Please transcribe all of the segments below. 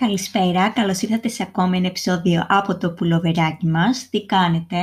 Καλησπέρα, καλώς ήρθατε σε ακόμη ένα επεισόδιο από το πουλοβεράκι μας. Τι κάνετε,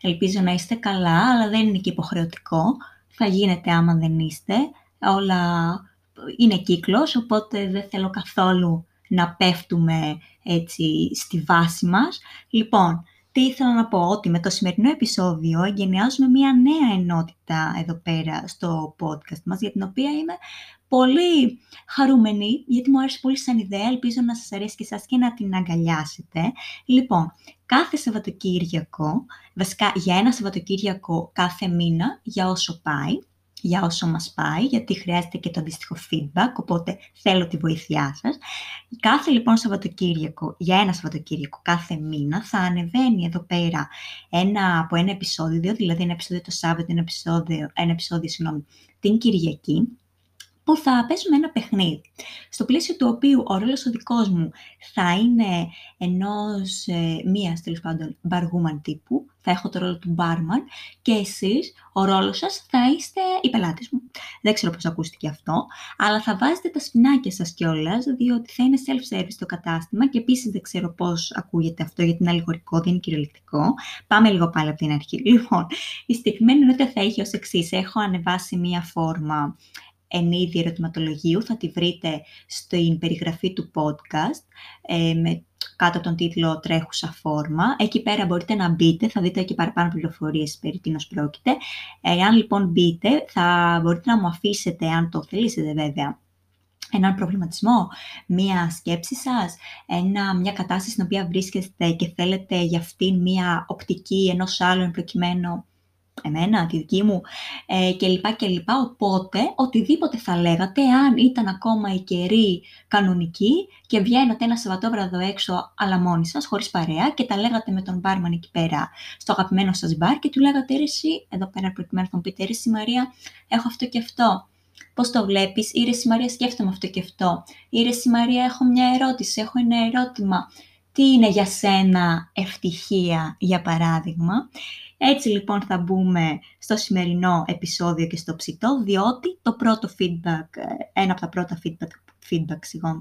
ελπίζω να είστε καλά, αλλά δεν είναι και υποχρεωτικό. Θα γίνετε άμα δεν είστε. Όλα είναι κύκλος, οπότε δεν θέλω καθόλου να πέφτουμε έτσι στη βάση μας. Λοιπόν, τι ήθελα να πω, ότι με το σημερινό επεισόδιο εγκαινιάζουμε μια νέα ενότητα εδώ πέρα στο podcast μας, για την οποία είμαι πολύ χαρούμενη, γιατί μου άρεσε πολύ σαν ιδέα, ελπίζω να σας αρέσει και εσάς και να την αγκαλιάσετε. Λοιπόν, κάθε Σαββατοκύριακο, βασικά για ένα Σαββατοκύριακο κάθε μήνα, για όσο πάει, για όσο μας πάει, γιατί χρειάζεται και το αντίστοιχο feedback, οπότε θέλω τη βοήθειά σας. Κάθε λοιπόν Σαββατοκύριακο, για ένα Σαββατοκύριακο κάθε μήνα, θα ανεβαίνει εδώ πέρα ένα, από ένα επεισόδιο, δηλαδή ένα επεισόδιο το Σάββατο, ένα επεισόδιο, ένα επεισόδιο συγγνώμη, την Κυριακή, που θα παίζουμε ένα παιχνίδι, στο πλαίσιο του οποίου ο ρόλος ο δικός μου θα είναι ενός ε, μίας, τέλος πάντων, μπαργούμαν τύπου, θα έχω το ρόλο του μπάρμαν και εσείς, ο ρόλος σας, θα είστε οι πελάτες μου. Δεν ξέρω πώς ακούστηκε αυτό, αλλά θα βάζετε τα σπινάκια σας κιόλας, διότι θα είναι self-service το κατάστημα και επίσης δεν ξέρω πώς ακούγεται αυτό, γιατί είναι αλληγορικό, δεν είναι κυριολεκτικό. Πάμε λίγο πάλι από την αρχή. Λοιπόν, η συγκεκριμένη ενότητα θα έχει ως εξής. Έχω ανεβάσει μία φόρμα εν είδη ερωτηματολογίου. Θα τη βρείτε στην περιγραφή του podcast ε, με, κάτω από τον τίτλο «Τρέχουσα φόρμα». Εκεί πέρα μπορείτε να μπείτε, θα δείτε και παραπάνω πληροφορίες περί τίνος πρόκειται. Εάν λοιπόν μπείτε, θα μπορείτε να μου αφήσετε, αν το θελήσετε βέβαια, έναν προβληματισμό, μία σκέψη σας, ένα, μια κατάσταση στην οποία βρίσκεστε και θέλετε για αυτήν μία οπτική ενός άλλου προκειμένου εμένα, τη δική μου ε, και λοιπά και λοιπά. Οπότε, οτιδήποτε θα λέγατε, αν ήταν ακόμα η καιρή κανονική και βγαίνατε ένα Σαββατόβραδο έξω αλλά μόνοι σας, χωρίς παρέα και τα λέγατε με τον μπάρμαν εκεί πέρα στο αγαπημένο σας μπαρ και του λέγατε ρε εσύ, εδώ πέρα προκειμένου να τον πείτε ρε Μαρία, έχω αυτό και αυτό. Πώς το βλέπεις, ή ρε Μαρία σκέφτομαι αυτό και αυτό, ή ρε Μαρία έχω μια ερώτηση, έχω ένα ερώτημα. Τι είναι για σένα ευτυχία, για παράδειγμα. Έτσι λοιπόν θα μπούμε στο σημερινό επεισόδιο και στο ψητό, διότι το πρώτο feedback, ε, ένα από τα πρώτα feedback, feedback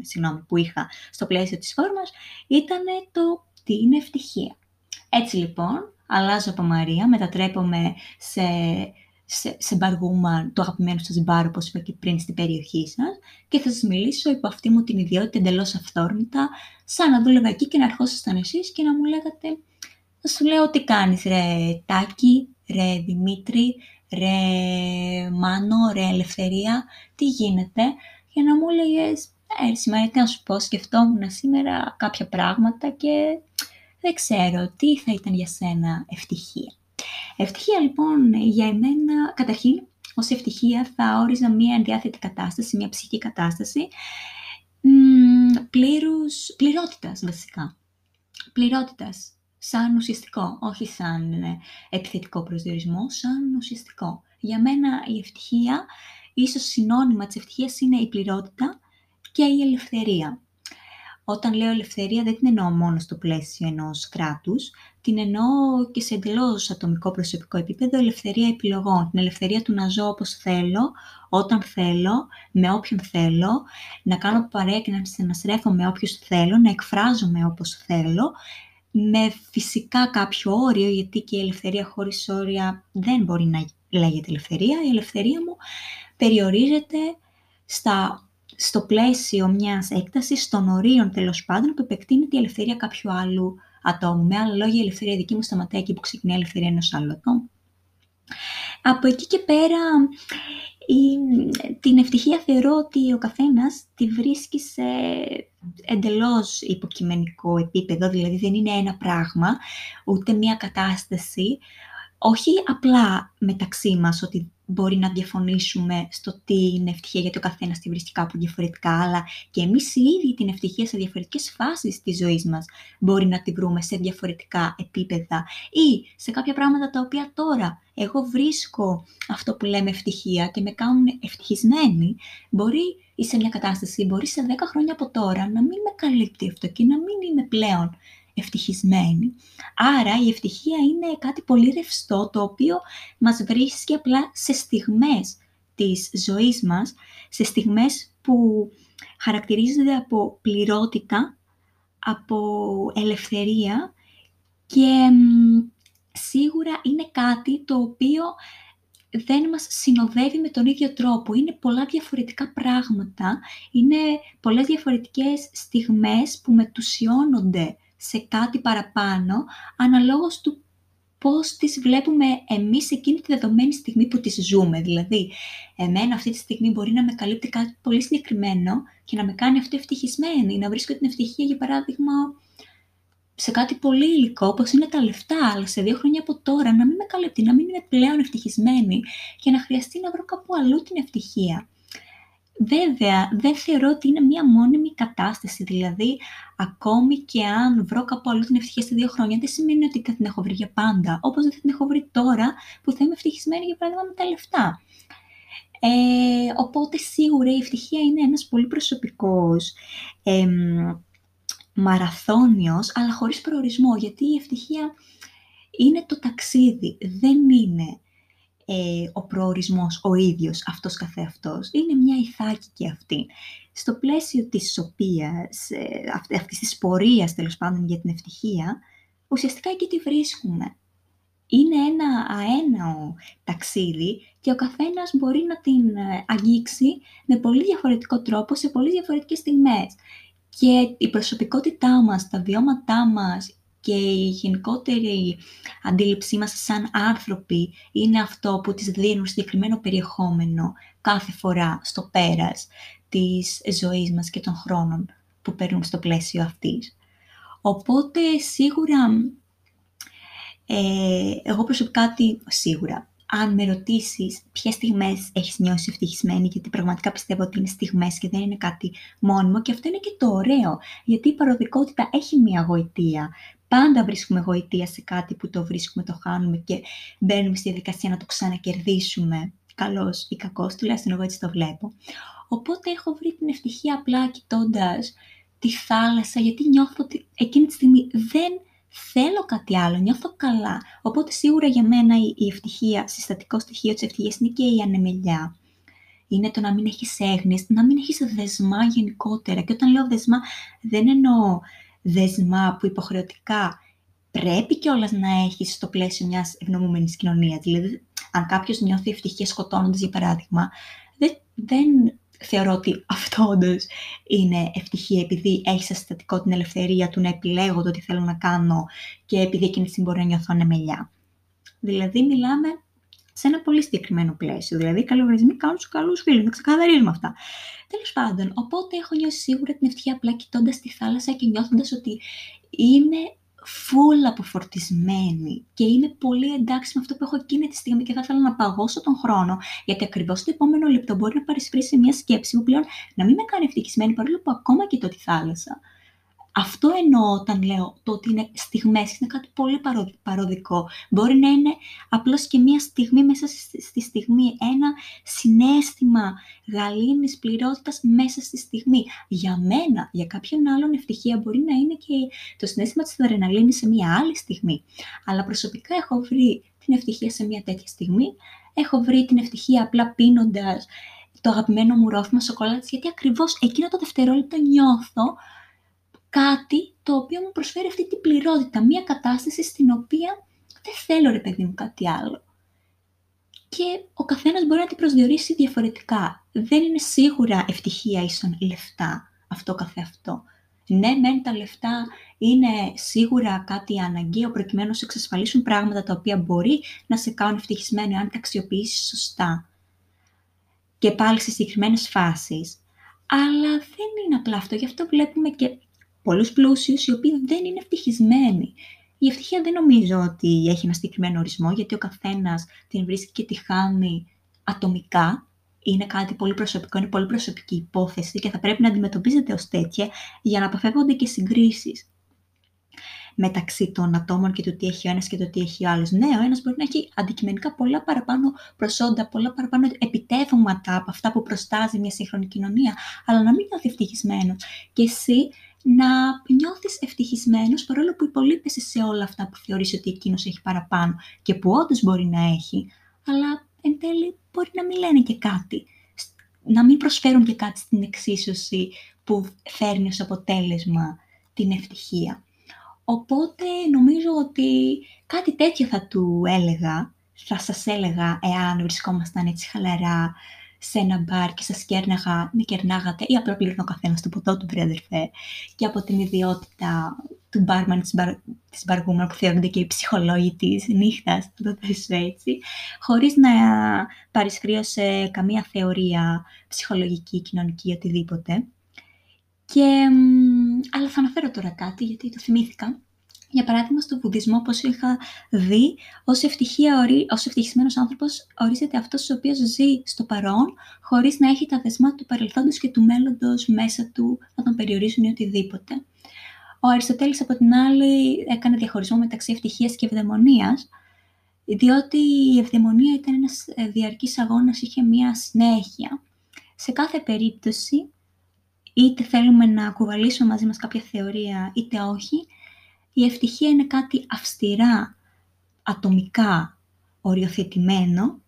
συγγνώμη, που είχα στο πλαίσιο της φόρμας ήταν το τι είναι ευτυχία. Έτσι λοιπόν, αλλάζω από Μαρία, μετατρέπομαι σε, σε, σε μπαργούμα του αγαπημένου σας μπάρ, όπως είπα και πριν στην περιοχή σας και θα σας μιλήσω υπό αυτή μου την ιδιότητα εντελώς αυθόρμητα, σαν να δούλευα εκεί και να ερχόσασταν εσείς και να μου λέγατε θα σου λέω τι κάνεις ρε Τάκη, ρε Δημήτρη, ρε Μάνο, ρε Ελευθερία, τι γίνεται, για να μου έλεγες, ε, σήμερα τι να σου πω, σκεφτόμουν σήμερα κάποια πράγματα και δεν ξέρω τι θα ήταν για σένα ευτυχία. Ευτυχία λοιπόν για εμένα, καταρχήν, ως ευτυχία θα όριζα μία ενδιάθετη κατάσταση, μία ψυχική κατάσταση, πλήρους, πληρότητας βασικά. Πληρότητας σαν ουσιαστικό, όχι σαν ε, επιθετικό προσδιορισμό, σαν ουσιαστικό. Για μένα η ευτυχία, ίσως συνώνυμα της ευτυχίας είναι η πληρότητα και η ελευθερία. Όταν λέω ελευθερία δεν την εννοώ μόνο στο πλαίσιο ενός κράτους, την εννοώ και σε εντελώς ατομικό προσωπικό επίπεδο ελευθερία επιλογών, την ελευθερία του να ζω όπως θέλω, όταν θέλω, με όποιον θέλω, να κάνω παρέα και να συναστρέφω με όποιους θέλω, να εκφράζομαι όπως θέλω, με φυσικά κάποιο όριο, γιατί και η ελευθερία χωρίς όρια δεν μπορεί να λέγεται ελευθερία. Η ελευθερία μου περιορίζεται στα, στο πλαίσιο μιας έκτασης, των ορίων τέλος πάντων, που επεκτείνεται η ελευθερία κάποιου άλλου ατόμου. Με άλλα λόγια, η ελευθερία δική μου σταματάει εκεί που ξεκινάει η ελευθερία ενός άλλου ατόμου. Από εκεί και πέρα, η, την ευτυχία θεωρώ ότι ο καθένας τη βρίσκει σε εντελώς υποκειμενικό επίπεδο, δηλαδή δεν είναι ένα πράγμα, ούτε μία κατάσταση, όχι απλά μεταξύ μας ότι μπορεί να διαφωνήσουμε στο τι είναι ευτυχία, γιατί ο καθένας τη βρίσκει κάπου διαφορετικά, αλλά και εμείς οι ίδιοι την ευτυχία σε διαφορετικές φάσεις της ζωής μας μπορεί να τη βρούμε σε διαφορετικά επίπεδα ή σε κάποια πράγματα τα οποία τώρα εγώ βρίσκω αυτό που λέμε ευτυχία και με κάνουν ευτυχισμένη, μπορεί ή σε μια κατάσταση, μπορεί σε 10 χρόνια από τώρα να μην με καλύπτει αυτό και να μην είμαι πλέον ευτυχισμένη. Άρα η ευτυχία είναι κάτι πολύ ρευστό το οποίο μας βρίσκει απλά σε στιγμές της ζωής μας, σε στιγμές που χαρακτηρίζονται από πληρότητα, από ελευθερία και σίγουρα είναι κάτι το οποίο δεν μας συνοδεύει με τον ίδιο τρόπο. Είναι πολλά διαφορετικά πράγματα, είναι πολλές διαφορετικές στιγμές που μετουσιώνονται σε κάτι παραπάνω, αναλόγως του πώς τις βλέπουμε εμείς εκείνη τη δεδομένη στιγμή που τις ζούμε. Δηλαδή, εμένα αυτή τη στιγμή μπορεί να με καλύπτει κάτι πολύ συγκεκριμένο και να με κάνει αυτό ευτυχισμένη, να βρίσκω την ευτυχία, για παράδειγμα, σε κάτι πολύ υλικό, όπως είναι τα λεφτά, αλλά σε δύο χρόνια από τώρα να μην με καλύπτει, να μην είμαι πλέον ευτυχισμένη και να χρειαστεί να βρω κάπου αλλού την ευτυχία. Βέβαια, δεν θεωρώ ότι είναι μία μόνιμη κατάσταση, δηλαδή ακόμη και αν βρω κάπου αλλού την ευτυχία σε δύο χρόνια, δεν σημαίνει ότι θα την έχω βρει για πάντα, όπως δεν θα την έχω βρει τώρα που θα είμαι ευτυχισμένη για παράδειγμα με τα λεφτά. Ε, οπότε σίγουρα η ευτυχία είναι ένας πολύ προσωπικός ε, μαραθώνιος, αλλά χωρίς προορισμό, γιατί η ευτυχία είναι το ταξίδι, δεν είναι ε, ο προορισμός ο ίδιος αυτός καθεαυτός. Είναι μια ηθάκη και αυτή. Στο πλαίσιο της σοπίας, ε, αυτής της πορείας τέλος πάντων για την ευτυχία, ουσιαστικά εκεί τη βρίσκουμε. Είναι ένα αέναο ταξίδι και ο καθένας μπορεί να την ε, αγγίξει με πολύ διαφορετικό τρόπο σε πολύ διαφορετικές στιγμές και η προσωπικότητά μας, τα βιώματά μας και η γενικότερη αντίληψή μας σαν άνθρωποι είναι αυτό που τις δίνουν συγκεκριμένο περιεχόμενο κάθε φορά στο πέρας της ζωής μας και των χρόνων που παίρνουν στο πλαίσιο αυτής. Οπότε σίγουρα, ε, εγώ προσωπικά τι, σίγουρα, αν με ρωτήσεις ποιες στιγμές έχεις νιώσει ευτυχισμένη, γιατί πραγματικά πιστεύω ότι είναι στιγμές και δεν είναι κάτι μόνιμο, και αυτό είναι και το ωραίο, γιατί η παροδικότητα έχει μια γοητεία. Πάντα βρίσκουμε γοητεία σε κάτι που το βρίσκουμε, το χάνουμε και μπαίνουμε στη διαδικασία να το ξανακερδίσουμε. Καλός ή κακός, τουλάχιστον εγώ έτσι το βλέπω. Οπότε έχω βρει την ευτυχία απλά κοιτώντας τη θάλασσα, γιατί νιώθω ότι εκείνη τη στιγμή δεν θέλω κάτι άλλο, νιώθω καλά. Οπότε σίγουρα για μένα η, ευτυχία, συστατικό στοιχείο της ευτυχίας είναι και η ανεμελιά. Είναι το να μην έχεις έγνης, να μην έχεις δεσμά γενικότερα. Και όταν λέω δεσμά, δεν εννοώ δεσμά που υποχρεωτικά πρέπει κιόλας να έχεις στο πλαίσιο μιας ευνομούμενης κοινωνίας. Δηλαδή, αν κάποιος νιώθει ευτυχία σκοτώνοντας, για παράδειγμα, δεν, δεν θεωρώ ότι αυτό όντως είναι ευτυχία επειδή έχεις αισθητικό την ελευθερία του να επιλέγω το τι θέλω να κάνω και επειδή εκείνη τη στιγμή μπορεί να νιώθω ανεμελιά. Δηλαδή, μιλάμε σε ένα πολύ συγκεκριμένο πλαίσιο. Δηλαδή, οι καλογρισμοί κάνουν του καλούς φίλους. Να ξεκαθαρίζουμε αυτά. Τέλος πάντων, οπότε έχω νιώσει σίγουρα την ευτυχία απλά κοιτώντας τη θάλασσα και νιώθοντας ότι είμαι φουλ αποφορτισμένη και είμαι πολύ εντάξει με αυτό που έχω εκείνη τη στιγμή και θα ήθελα να παγώσω τον χρόνο, γιατί ακριβώς το επόμενο λεπτό μπορεί να παρισφρήσει μια σκέψη που πλέον να μην με κάνει ευτυχισμένη, παρόλο που ακόμα κοιτώ τη θάλασσα. Αυτό εννοώ όταν λέω το ότι είναι στιγμές, είναι κάτι πολύ παροδικό. Μπορεί να είναι απλώς και μία στιγμή μέσα στη στιγμή, ένα συνέστημα γαλήνης πληρότητας μέσα στη στιγμή. Για μένα, για κάποιον άλλον ευτυχία μπορεί να είναι και το συνέστημα της αδρεναλίνης σε μία άλλη στιγμή. Αλλά προσωπικά έχω βρει την ευτυχία σε μία τέτοια στιγμή. Έχω βρει την ευτυχία απλά πίνοντας το αγαπημένο μου ρόφημα σοκολάτας, γιατί ακριβώς εκείνο το δευτερόλεπτο νιώθω κάτι το οποίο μου προσφέρει αυτή την πληρότητα, μια κατάσταση στην οποία δεν θέλω ρε παιδί μου κάτι άλλο. Και ο καθένας μπορεί να την προσδιορίσει διαφορετικά. Δεν είναι σίγουρα ευτυχία ίσον λεφτά αυτό καθεαυτό. Ναι, μεν τα λεφτά είναι σίγουρα κάτι αναγκαίο προκειμένου να σε εξασφαλίσουν πράγματα τα οποία μπορεί να σε κάνουν ευτυχισμένο αν τα αξιοποιήσεις σωστά. Και πάλι σε συγκεκριμένες φάσεις. Αλλά δεν είναι απλά αυτό. Γι' αυτό βλέπουμε και πολλούς πλούσιους οι οποίοι δεν είναι ευτυχισμένοι. Η ευτυχία δεν νομίζω ότι έχει ένα συγκεκριμένο ορισμό, γιατί ο καθένας την βρίσκει και τη χάνει ατομικά. Είναι κάτι πολύ προσωπικό, είναι πολύ προσωπική υπόθεση και θα πρέπει να αντιμετωπίζεται ως τέτοια για να αποφεύγονται και συγκρίσεις μεταξύ των ατόμων και του τι έχει ο ένας και το τι έχει ο άλλος. Ναι, ο ένας μπορεί να έχει αντικειμενικά πολλά παραπάνω προσόντα, πολλά παραπάνω επιτεύγματα από αυτά που προστάζει μια σύγχρονη κοινωνία, αλλά να μην νιώθει ευτυχισμένος. Και εσύ να νιώθεις ευτυχισμένος παρόλο που υπολείπεσαι σε όλα αυτά που θεωρείς ότι εκείνος έχει παραπάνω και που όντως μπορεί να έχει, αλλά εν τέλει μπορεί να μην λένε και κάτι, να μην προσφέρουν και κάτι στην εξίσωση που φέρνει ως αποτέλεσμα την ευτυχία. Οπότε νομίζω ότι κάτι τέτοιο θα του έλεγα, θα σας έλεγα εάν βρισκόμασταν έτσι χαλαρά σε ένα μπαρ και σας κέρναγα, με κερνάγατε ή απλά πλήρωνε ο καθένας το ποτό του, βρε αδερφέ, και από την ιδιότητα του μπάρμαν της, μπαρ, της μπαργούμα που θεωρούνται και οι ψυχολόγοι της νύχτας, θα το θέσω έτσι, χωρίς να παρισφρείω σε καμία θεωρία ψυχολογική, κοινωνική, οτιδήποτε. Και, αλλά θα αναφέρω τώρα κάτι, γιατί το θυμήθηκα. Για παράδειγμα, στο βουδισμό, όπως είχα δει, ως, ευτυχία, ως ευτυχισμένος άνθρωπος ορίζεται αυτός ο οποίος ζει στο παρόν, χωρίς να έχει τα δεσμά του παρελθόντος και του μέλλοντος μέσα του, να τον περιορίζουν ή οτιδήποτε. Ο Αριστοτέλης, από την άλλη, έκανε διαχωρισμό μεταξύ ευτυχίας και ευδαιμονίας, διότι η ευδαιμονία ήταν ένας ε, διαρκής αγώνας, είχε μία συνέχεια. Σε κάθε περίπτωση, είτε θέλουμε να κουβαλήσουμε μαζί μας κάποια θεωρία, είτε όχι, η ευτυχία είναι κάτι αυστηρά, ατομικά οριοθετημένο,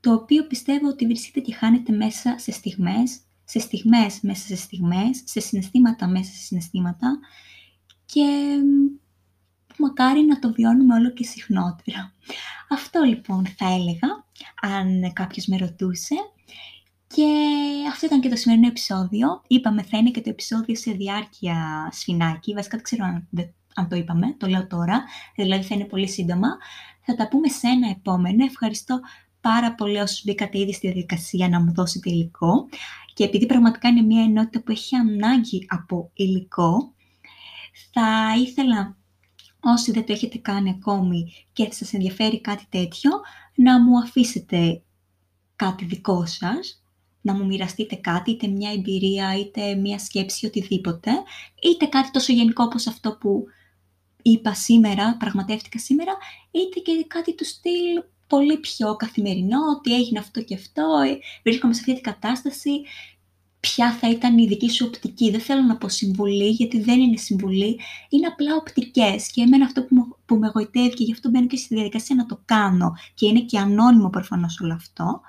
το οποίο πιστεύω ότι βρίσκεται και χάνεται μέσα σε στιγμές, σε στιγμές μέσα σε στιγμές, σε συναισθήματα μέσα σε συναισθήματα και μακάρι να το βιώνουμε όλο και συχνότερα. Αυτό λοιπόν θα έλεγα, αν κάποιος με ρωτούσε. Και αυτό ήταν και το σημερινό επεισόδιο. Είπαμε θα είναι και το επεισόδιο σε διάρκεια σφινάκι. Βασικά δεν ξέρω αν αν το είπαμε, το λέω τώρα, δηλαδή θα είναι πολύ σύντομα. Θα τα πούμε σε ένα επόμενο. Ευχαριστώ πάρα πολύ όσους μπήκατε ήδη στη διαδικασία να μου δώσετε υλικό και επειδή πραγματικά είναι μια ενότητα που έχει ανάγκη από υλικό, θα ήθελα όσοι δεν το έχετε κάνει ακόμη και θα σας ενδιαφέρει κάτι τέτοιο, να μου αφήσετε κάτι δικό σας, να μου μοιραστείτε κάτι, είτε μια εμπειρία, είτε μια σκέψη, οτιδήποτε, είτε κάτι τόσο γενικό όπως αυτό που είπα σήμερα, πραγματεύτηκα σήμερα, είτε και κάτι του στυλ πολύ πιο καθημερινό, ότι έγινε αυτό και αυτό, ε, βρίσκομαι σε αυτή την κατάσταση, ποια θα ήταν η δική σου οπτική. Δεν θέλω να πω συμβουλή, γιατί δεν είναι συμβουλή, είναι απλά οπτικές. Και εμένα αυτό που, που με εγωιτεύει και γι' αυτό μπαίνω και στη διαδικασία να το κάνω και είναι και ανώνυμο προφανώς όλο αυτό.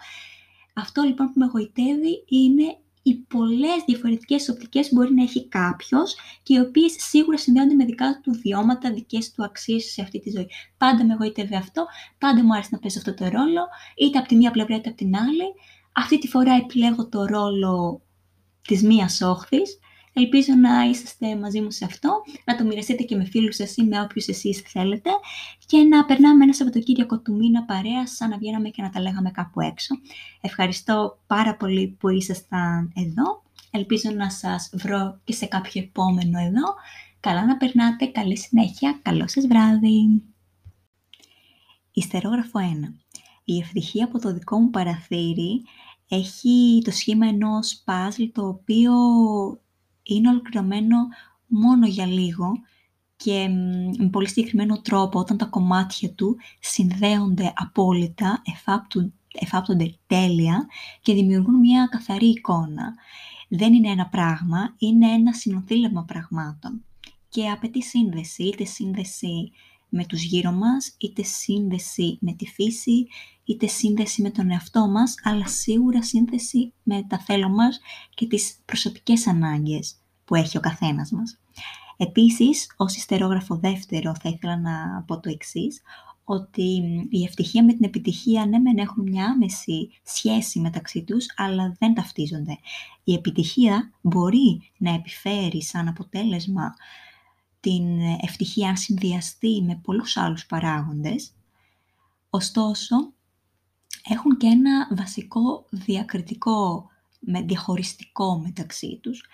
Αυτό λοιπόν που με εγωιτεύει είναι οι πολλές διαφορετικές οπτικές μπορεί να έχει κάποιος και οι οποίες σίγουρα συνδέονται με δικά του βιώματα, δικές του αξίες σε αυτή τη ζωή. Πάντα με εγωιτεύει αυτό, πάντα μου άρεσε να παίζω αυτό το ρόλο, είτε από τη μία πλευρά είτε από την άλλη. Αυτή τη φορά επιλέγω το ρόλο της μίας όχθης Ελπίζω να είσαστε μαζί μου σε αυτό, να το μοιραστείτε και με φίλους σας ή με όποιους εσείς θέλετε και να περνάμε ένα Σαββατοκύριακο του μήνα παρέα σαν να βγαίναμε και να τα λέγαμε κάπου έξω. Ευχαριστώ πάρα πολύ που ήσασταν εδώ. Ελπίζω να σας βρω και σε κάποιο επόμενο εδώ. Καλά να περνάτε, καλή συνέχεια, καλό σας βράδυ. Ιστερόγραφο 1. Η ευτυχία από το δικό μου παραθύρι έχει το σχήμα ενός παζλ το οποίο είναι ολοκληρωμένο μόνο για λίγο και με πολύ συγκεκριμένο τρόπο όταν τα κομμάτια του συνδέονται απόλυτα, εφάπτονται τέλεια και δημιουργούν μια καθαρή εικόνα. Δεν είναι ένα πράγμα, είναι ένα συνοθήλευμα πραγμάτων και απαιτεί σύνδεση, είτε σύνδεση με τους γύρω μας, είτε σύνδεση με τη φύση, είτε σύνδεση με τον εαυτό μας, αλλά σίγουρα σύνδεση με τα θέλω μας και τις προσωπικές ανάγκες που έχει ο καθένας μας. Επίσης, ως ιστερόγραφο δεύτερο θα ήθελα να πω το εξής ότι η ευτυχία με την επιτυχία ναι μεν έχουν μια άμεση σχέση μεταξύ τους, αλλά δεν ταυτίζονται. Η επιτυχία μπορεί να επιφέρει σαν αποτέλεσμα την ευτυχία αν συνδυαστεί με πολλούς άλλους παράγοντες, ωστόσο έχουν και ένα βασικό διακριτικό, με διαχωριστικό μεταξύ τους.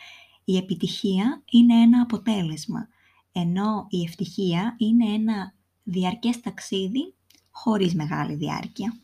Η επιτυχία είναι ένα αποτέλεσμα, ενώ η ευτυχία είναι ένα διαρκές ταξίδι χωρίς μεγάλη διάρκεια.